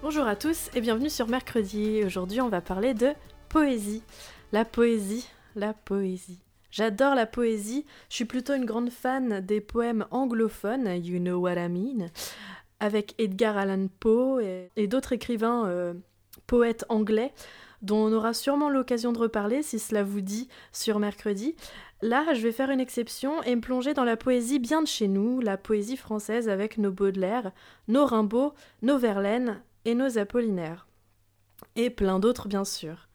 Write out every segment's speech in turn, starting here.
Bonjour à tous et bienvenue sur Mercredi. Aujourd'hui, on va parler de poésie. La poésie, la poésie. J'adore la poésie. Je suis plutôt une grande fan des poèmes anglophones, you know what I mean, avec Edgar Allan Poe et, d'autres écrivains euh, poètes anglais dont on aura sûrement l'occasion de reparler si cela vous dit sur mercredi. Là, je vais faire une exception et me plonger dans la poésie bien de chez nous, la poésie française avec nos Baudelaire, nos Rimbaud, nos Verlaine et nos Apollinaires. Et plein d'autres bien sûr.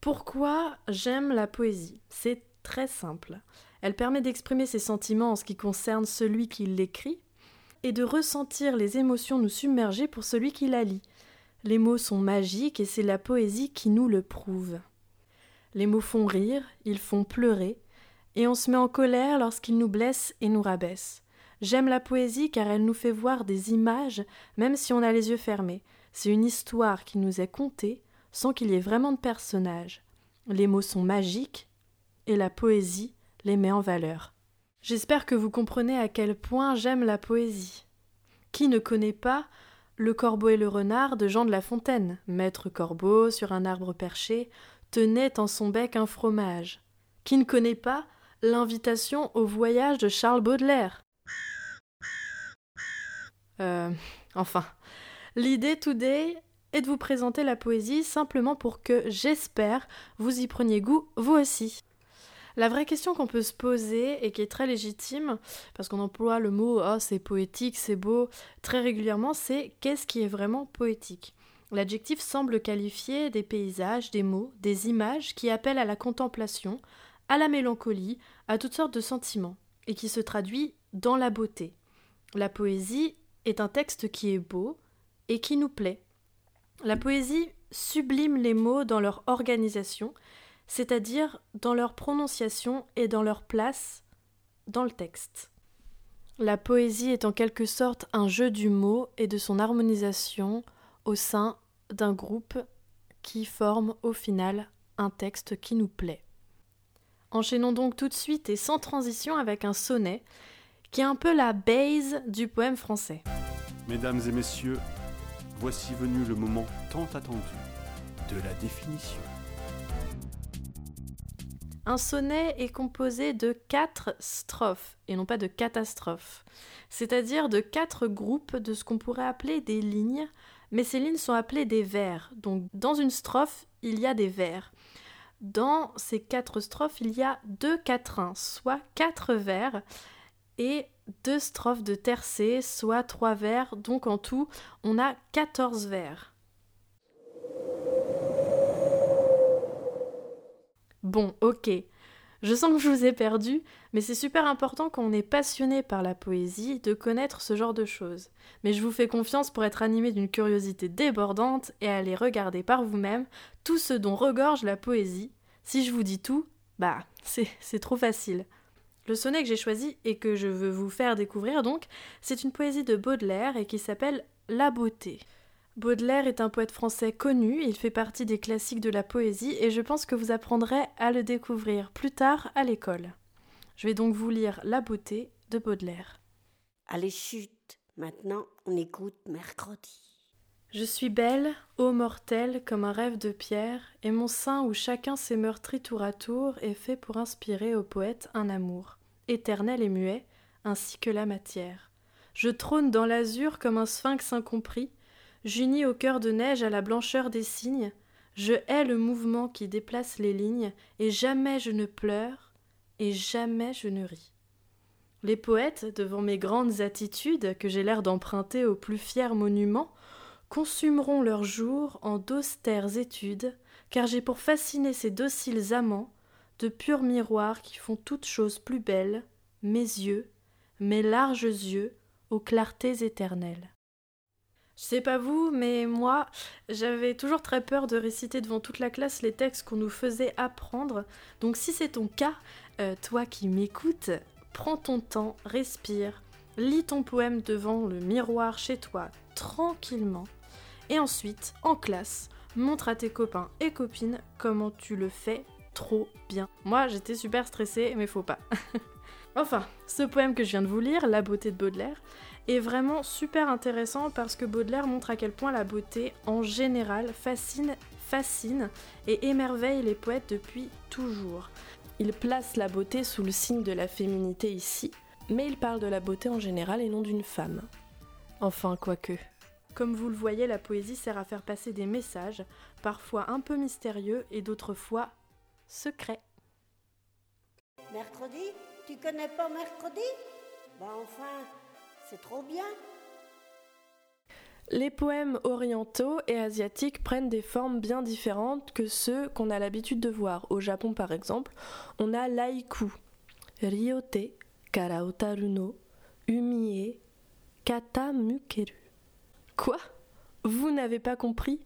Pourquoi j'aime la poésie? C'est très simple. Elle permet d'exprimer ses sentiments en ce qui concerne celui qui l'écrit et de ressentir les émotions nous submerger pour celui qui la lit. Les mots sont magiques et c'est la poésie qui nous le prouve. Les mots font rire, ils font pleurer, et on se met en colère lorsqu'ils nous blessent et nous rabaissent. J'aime la poésie car elle nous fait voir des images même si on a les yeux fermés. C'est une histoire qui nous est contée sans qu'il y ait vraiment de personnages. Les mots sont magiques et la poésie les met en valeur. J'espère que vous comprenez à quel point j'aime la poésie. Qui ne connaît pas Le corbeau et le renard de Jean de La Fontaine? Maître corbeau, sur un arbre perché, tenait en son bec un fromage. Qui ne connaît pas L'invitation au voyage de Charles Baudelaire? Euh, enfin, l'idée today est de vous présenter la poésie simplement pour que, j'espère, vous y preniez goût vous aussi. La vraie question qu'on peut se poser et qui est très légitime, parce qu'on emploie le mot oh, c'est poétique, c'est beau très régulièrement, c'est qu'est-ce qui est vraiment poétique? L'adjectif semble qualifier des paysages, des mots, des images qui appellent à la contemplation, à la mélancolie, à toutes sortes de sentiments, et qui se traduit dans la beauté. La poésie est un texte qui est beau et qui nous plaît. La poésie sublime les mots dans leur organisation, c'est-à-dire dans leur prononciation et dans leur place dans le texte. La poésie est en quelque sorte un jeu du mot et de son harmonisation au sein d'un groupe qui forme au final un texte qui nous plaît. Enchaînons donc tout de suite et sans transition avec un sonnet qui est un peu la base du poème français. Mesdames et messieurs, voici venu le moment tant attendu de la définition. Un sonnet est composé de quatre strophes et non pas de catastrophes, c'est-à-dire de quatre groupes de ce qu'on pourrait appeler des lignes, mais ces lignes sont appelées des vers. Donc dans une strophe, il y a des vers. Dans ces quatre strophes, il y a deux quatrains, soit quatre vers, et deux strophes de tercé, soit trois vers, donc en tout, on a 14 vers. Bon, ok. Je sens que je vous ai perdu, mais c'est super important quand on est passionné par la poésie de connaître ce genre de choses. Mais je vous fais confiance pour être animé d'une curiosité débordante et aller regarder par vous-même tout ce dont regorge la poésie. Si je vous dis tout, bah, c'est trop facile. Le sonnet que j'ai choisi et que je veux vous faire découvrir donc, c'est une poésie de Baudelaire et qui s'appelle La beauté. Baudelaire est un poète français connu, il fait partie des classiques de la poésie et je pense que vous apprendrez à le découvrir plus tard à l'école. Je vais donc vous lire La beauté de Baudelaire. Allez, chute, maintenant on écoute mercredi. Je suis belle, ô mortelle, comme un rêve de pierre, et mon sein où chacun s'est meurtri tour à tour est fait pour inspirer au poète un amour, éternel et muet, ainsi que la matière. Je trône dans l'azur comme un sphinx incompris, j'unis au cœur de neige à la blancheur des cygnes, je hais le mouvement qui déplace les lignes, et jamais je ne pleure, et jamais je ne ris. Les poètes, devant mes grandes attitudes, que j'ai l'air d'emprunter aux plus fiers monuments, consumeront leurs jours en d'austères études, car j'ai pour fasciner ces dociles amants de purs miroirs qui font toutes choses plus belles, mes yeux, mes larges yeux, aux clartés éternelles. Je sais pas vous, mais moi, j'avais toujours très peur de réciter devant toute la classe les textes qu'on nous faisait apprendre. Donc si c'est ton cas, euh, toi qui m'écoutes, prends ton temps, respire, lis ton poème devant le miroir chez toi, tranquillement. Et ensuite, en classe, montre à tes copains et copines comment tu le fais trop bien. Moi, j'étais super stressée, mais faut pas. enfin, ce poème que je viens de vous lire, La beauté de Baudelaire, est vraiment super intéressant parce que Baudelaire montre à quel point la beauté en général fascine, fascine et émerveille les poètes depuis toujours. Il place la beauté sous le signe de la féminité ici, mais il parle de la beauté en général et non d'une femme. Enfin, quoique. Comme vous le voyez, la poésie sert à faire passer des messages, parfois un peu mystérieux et d'autres fois secrets. Mercredi? Tu connais pas mercredi? Ben enfin, c'est trop bien. Les poèmes orientaux et asiatiques prennent des formes bien différentes que ceux qu'on a l'habitude de voir. Au Japon, par exemple, on a l'haïku, ryote, karaotaruno, umie, katamukeru. Quoi? Vous n'avez pas compris?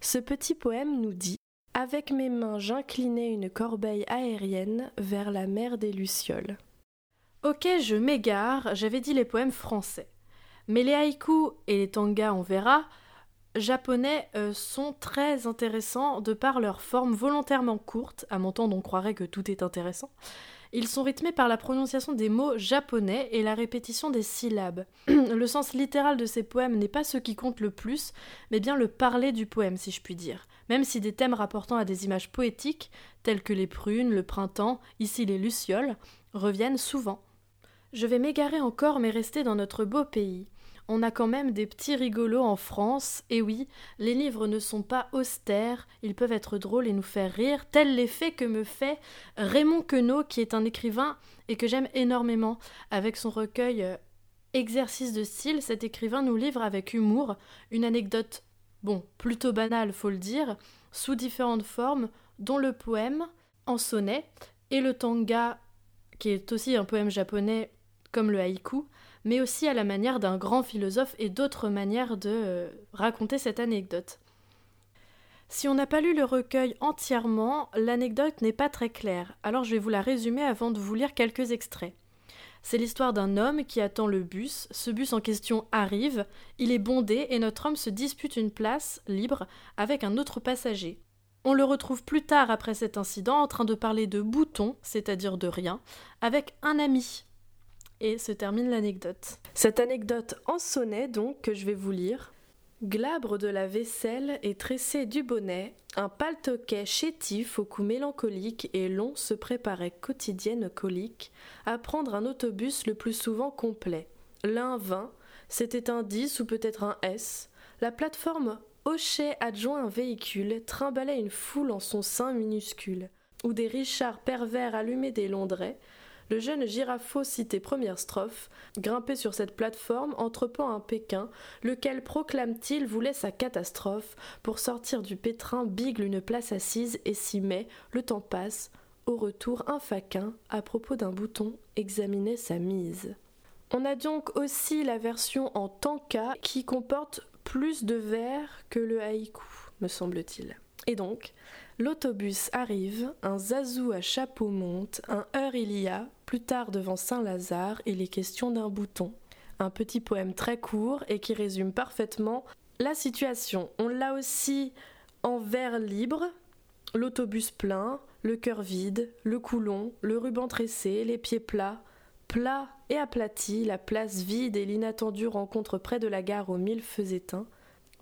Ce petit poème nous dit Avec mes mains, j'inclinais une corbeille aérienne vers la mer des Lucioles. Ok, je m'égare, j'avais dit les poèmes français. Mais les haïkus et les tangas, on verra, japonais euh, sont très intéressants de par leur forme volontairement courte, à mon temps on croirait que tout est intéressant. Ils sont rythmés par la prononciation des mots japonais et la répétition des syllabes. le sens littéral de ces poèmes n'est pas ce qui compte le plus, mais bien le parler du poème, si je puis dire. Même si des thèmes rapportant à des images poétiques, tels que les prunes, le printemps, ici les lucioles, reviennent souvent. Je vais m'égarer encore, mais rester dans notre beau pays. On a quand même des petits rigolos en France, et oui, les livres ne sont pas austères, ils peuvent être drôles et nous faire rire, tel l'effet que me fait Raymond Queneau, qui est un écrivain et que j'aime énormément. Avec son recueil euh, Exercice de style, cet écrivain nous livre avec humour une anecdote, bon, plutôt banale, faut le dire, sous différentes formes, dont le poème en sonnet et le tanga, qui est aussi un poème japonais comme le haïku, mais aussi à la manière d'un grand philosophe et d'autres manières de euh, raconter cette anecdote. Si on n'a pas lu le recueil entièrement, l'anecdote n'est pas très claire, alors je vais vous la résumer avant de vous lire quelques extraits. C'est l'histoire d'un homme qui attend le bus, ce bus en question arrive, il est bondé et notre homme se dispute une place libre avec un autre passager. On le retrouve plus tard après cet incident en train de parler de boutons, c'est-à-dire de rien, avec un ami, et se termine l'anecdote. Cette anecdote en sonnet, donc, que je vais vous lire. Glabre de la vaisselle et tressé du bonnet, un paltoquet chétif au cou mélancolique et long se préparait quotidienne colique à prendre un autobus le plus souvent complet. L'un vint, c'était un 10 ou peut-être un S. La plateforme hochait adjoint un véhicule, trimbalait une foule en son sein minuscule, où des richards pervers allumaient des Londrais, le jeune Girafo cité première strophe, grimpé sur cette plateforme, entrepend un Pékin, lequel proclame-t-il voulait sa catastrophe, pour sortir du pétrin bigle une place assise et s'y met, le temps passe, au retour un faquin, à propos d'un bouton, examinait sa mise. On a donc aussi la version en tanka qui comporte plus de vers que le haïku, me semble-t-il. Et donc, L'autobus arrive, un zazou à chapeau monte, un heure il y a, plus tard devant Saint-Lazare, il est question d'un bouton. Un petit poème très court et qui résume parfaitement la situation. On l'a aussi en vers libre, l'autobus plein, le cœur vide, le coulon, le ruban tressé, les pieds plats, plats et aplatis, la place vide et l'inattendue rencontre près de la gare aux mille feux éteints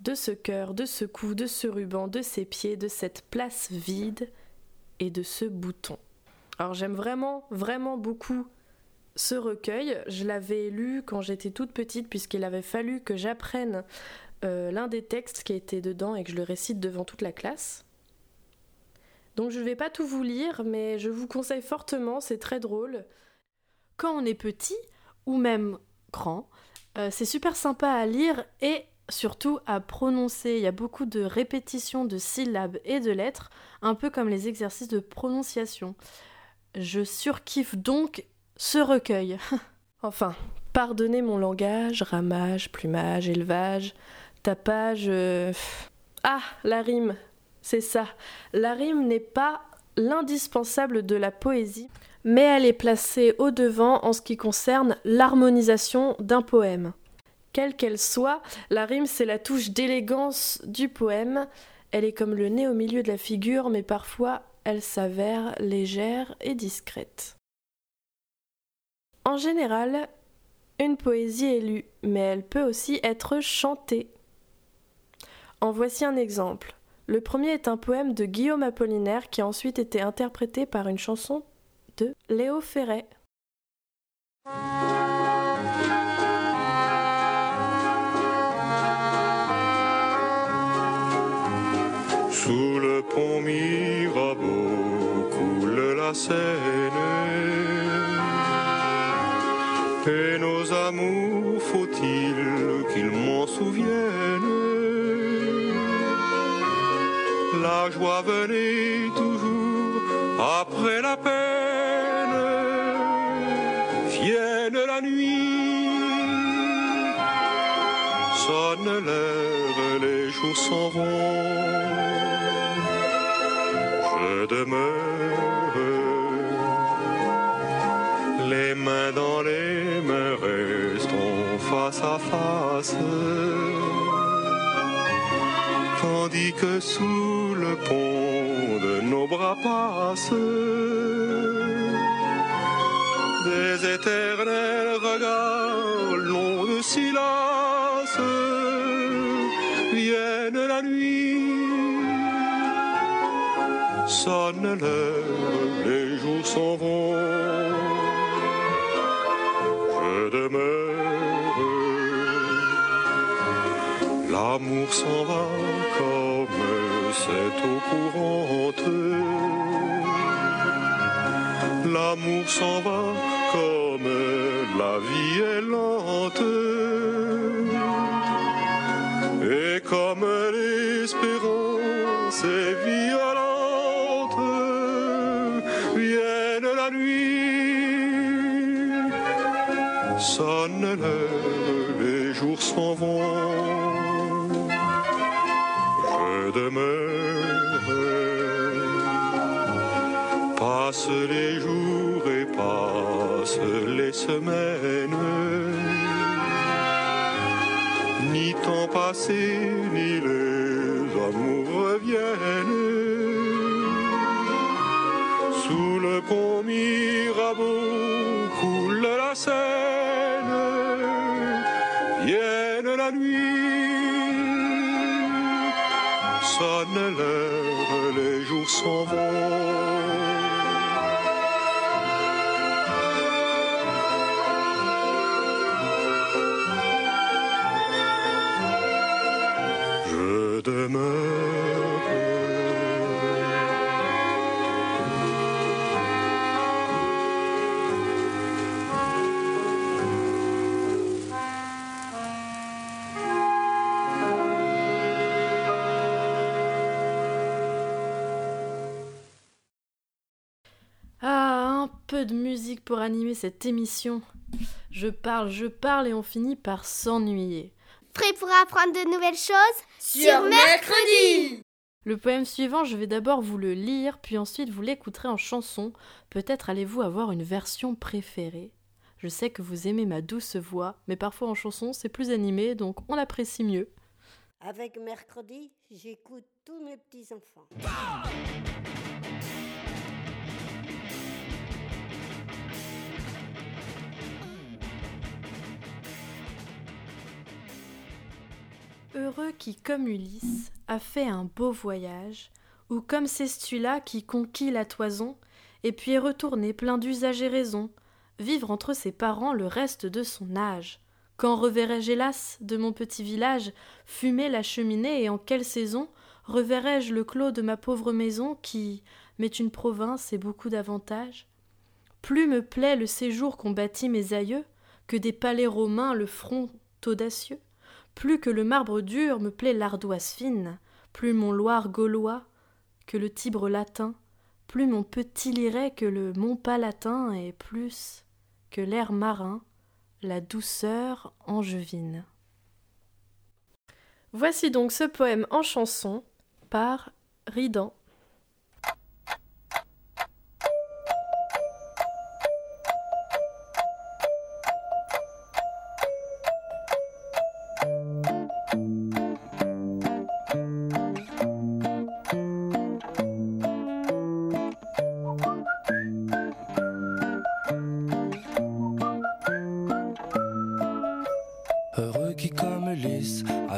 de ce cœur, de ce cou, de ce ruban, de ces pieds, de cette place vide et de ce bouton. Alors j'aime vraiment, vraiment beaucoup ce recueil. Je l'avais lu quand j'étais toute petite puisqu'il avait fallu que j'apprenne euh, l'un des textes qui été dedans et que je le récite devant toute la classe. Donc je ne vais pas tout vous lire, mais je vous conseille fortement, c'est très drôle. Quand on est petit, ou même grand, euh, c'est super sympa à lire et surtout à prononcer. Il y a beaucoup de répétitions de syllabes et de lettres, un peu comme les exercices de prononciation. Je surkiffe donc ce recueil. enfin, pardonnez mon langage, ramage, plumage, élevage, tapage. Euh, ah, la rime, c'est ça. La rime n'est pas l'indispensable de la poésie, mais elle est placée au devant en ce qui concerne l'harmonisation d'un poème. Quelle qu'elle soit, la rime c'est la touche d'élégance du poème. Elle est comme le nez au milieu de la figure, mais parfois elle s'avère légère et discrète. En général, une poésie est lue, mais elle peut aussi être chantée. En voici un exemple. Le premier est un poème de Guillaume Apollinaire qui a ensuite été interprété par une chanson de Léo Ferret. Sous le pont Mirabeau coule la Seine. Et nos amours, faut-il qu'ils m'en souviennent? La joie venait toujours après la peine, vienne la nuit, sonne l'heure, les jours s'en vont, face à face tandis que sous le pont de nos bras passent des éternels regards longs de silence. Vienne la nuit, sonne l'heure, les jours s'en vont. L'amour s'en va comme cette eau courante. L'amour s'en va comme la vie est lente. Et comme l'espérance est violente, vienne la nuit, sonne l'heure, les jours s'en vont. Sonne l'heure, les jours s'en vont. Pour animer cette émission. Je parle, je parle et on finit par s'ennuyer. Prêt pour apprendre de nouvelles choses Sur mercredi Le poème suivant, je vais d'abord vous le lire, puis ensuite vous l'écouterez en chanson. Peut-être allez-vous avoir une version préférée. Je sais que vous aimez ma douce voix, mais parfois en chanson c'est plus animé, donc on l'apprécie mieux. Avec mercredi, j'écoute tous mes petits-enfants. Heureux qui, comme Ulysse, a fait un beau voyage, ou comme Cestula qui conquit la toison, et puis est retourné plein d'usage et raison, vivre entre ses parents le reste de son âge, Quand reverrai-je hélas de mon petit village fumer la cheminée et en quelle saison reverrai-je le clos de ma pauvre maison qui m'est une province et beaucoup d'avantages? Plus me plaît le séjour qu'ont bâti mes aïeux que des palais romains le front audacieux. Plus que le marbre dur me plaît l'ardoise fine, plus mon Loire gaulois que le Tibre latin, plus mon petit liret que le mont palatin, et plus que l'air marin, la douceur angevine. Voici donc ce poème en chanson par Ridan.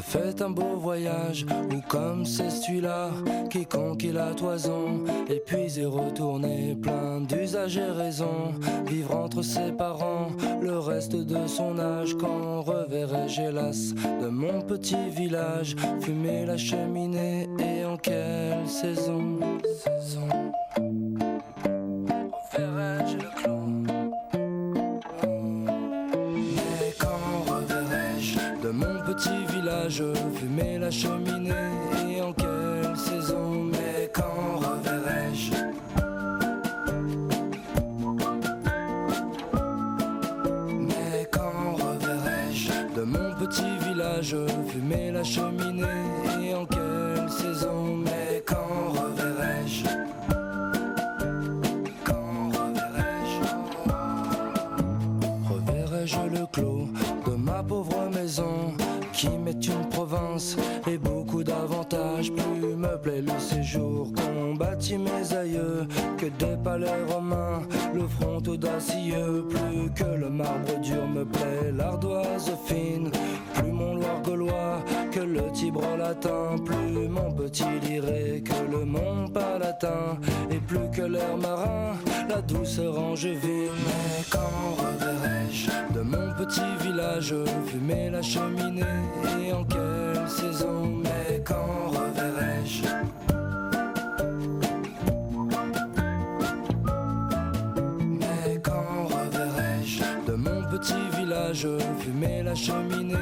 Fait un beau voyage, ou comme c'est celui-là qui conquit la toison, et puis est retourné plein d'usages et raisons, vivre entre ses parents le reste de son âge, quand reverrai-je hélas de mon petit village, fumer la cheminée, et en quelle saison cheminée et en quelle saison, mais quand reverrai-je? Mais quand reverrai-je? De mon petit village fumer la cheminée cheminée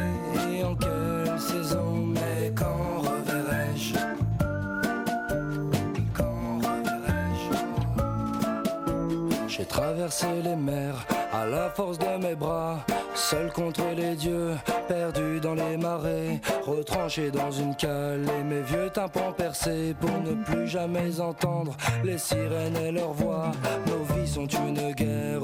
et en quelle saison, mais quand reverrai-je? Quand reverrai-je? J'ai traversé les mers à la force de mes bras Seul contre les dieux, perdu dans les marais, retranché dans une cale et mes vieux tympans percés pour ne plus jamais entendre les sirènes et leurs voix. Nos vies sont une guerre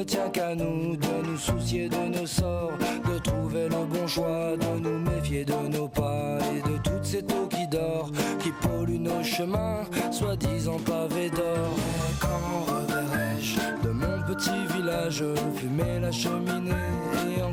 ne tient qu'à nous de nous soucier de nos sorts, de trouver le bon choix, de nous méfier de nos pas et de toutes ces eaux qui dorent, qui polluent nos chemins, soi-disant pavés d'or. Quand reverrai-je de mon petit village fumer la cheminée? et en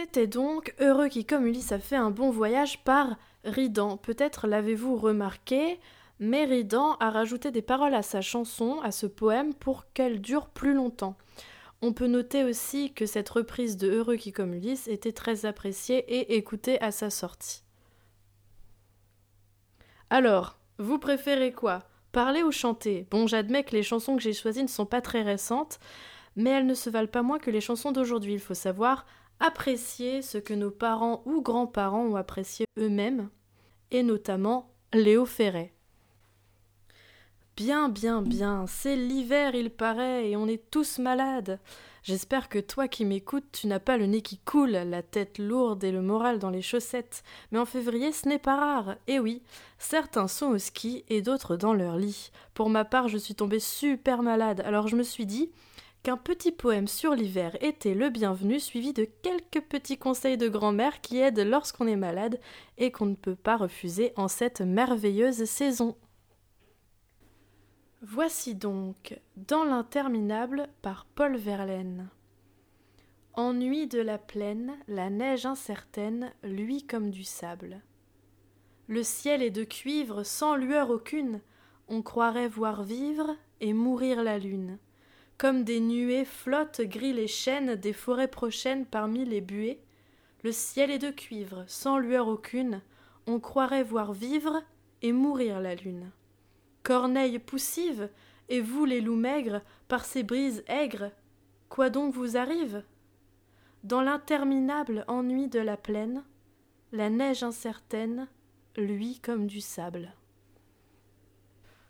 C'était donc Heureux qui comme Ulysse a fait un bon voyage par Ridan. Peut-être l'avez-vous remarqué, mais Ridan a rajouté des paroles à sa chanson, à ce poème, pour qu'elle dure plus longtemps. On peut noter aussi que cette reprise de Heureux qui comme Ulysse était très appréciée et écoutée à sa sortie. Alors, vous préférez quoi? Parler ou chanter? Bon, j'admets que les chansons que j'ai choisies ne sont pas très récentes, mais elles ne se valent pas moins que les chansons d'aujourd'hui. Il faut savoir apprécier ce que nos parents ou grands-parents ont apprécié eux-mêmes, et notamment Léo Ferret. Bien, bien, bien, c'est l'hiver, il paraît, et on est tous malades. J'espère que toi qui m'écoutes, tu n'as pas le nez qui coule, la tête lourde et le moral dans les chaussettes. Mais en février, ce n'est pas rare. Et oui, certains sont au ski et d'autres dans leur lit. Pour ma part, je suis tombée super malade, alors je me suis dit qu'un petit poème sur l'hiver était le bienvenu, suivi de quelques petits conseils de grand-mère qui aident lorsqu'on est malade et qu'on ne peut pas refuser en cette merveilleuse saison. Voici donc Dans l'interminable par Paul Verlaine. Ennui de la plaine, la neige incertaine luit comme du sable. Le ciel est de cuivre sans lueur aucune, on croirait voir vivre et mourir la lune. Comme des nuées flottent gris les chênes des forêts prochaines parmi les buées. Le ciel est de cuivre sans lueur aucune, on croirait voir vivre et mourir la lune. Corneille poussive, et vous les loups maigres, par ces brises aigres, quoi donc vous arrive? Dans l'interminable ennui de la plaine, la neige incertaine luit comme du sable.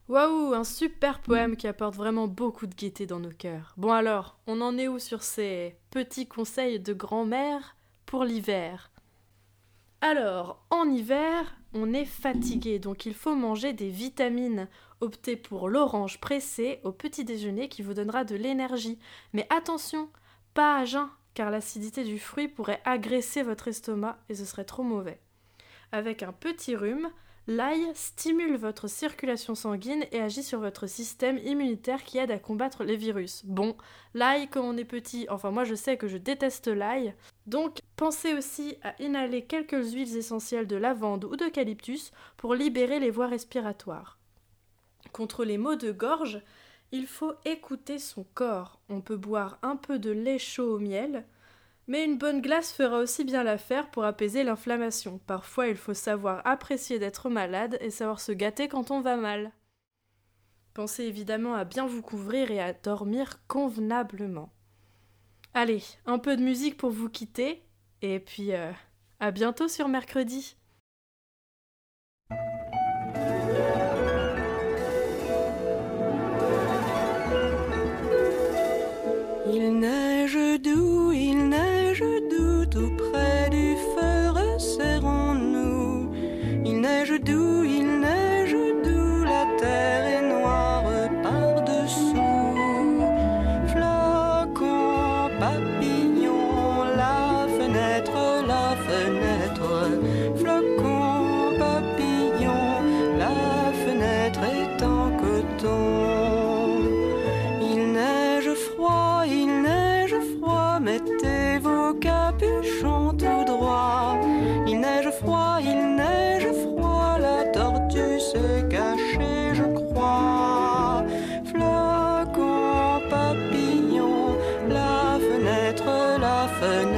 Waouh, un super poème qui apporte vraiment beaucoup de gaieté dans nos cœurs. Bon alors, on en est où sur ces petits conseils de grand-mère pour l'hiver? Alors, en hiver, on est fatigué, donc il faut manger des vitamines. Optez pour l'orange pressée au petit déjeuner qui vous donnera de l'énergie. Mais attention, pas à jeun, car l'acidité du fruit pourrait agresser votre estomac et ce serait trop mauvais. Avec un petit rhume, L'ail stimule votre circulation sanguine et agit sur votre système immunitaire qui aide à combattre les virus. Bon, l'ail quand on est petit, enfin moi je sais que je déteste l'ail, donc pensez aussi à inhaler quelques huiles essentielles de lavande ou d'eucalyptus pour libérer les voies respiratoires. Contre les maux de gorge, il faut écouter son corps. On peut boire un peu de lait chaud au miel, mais une bonne glace fera aussi bien l'affaire pour apaiser l'inflammation. Parfois, il faut savoir apprécier d'être malade et savoir se gâter quand on va mal. Pensez évidemment à bien vous couvrir et à dormir convenablement. Allez, un peu de musique pour vous quitter, et puis euh, à bientôt sur mercredi. La fenêtre.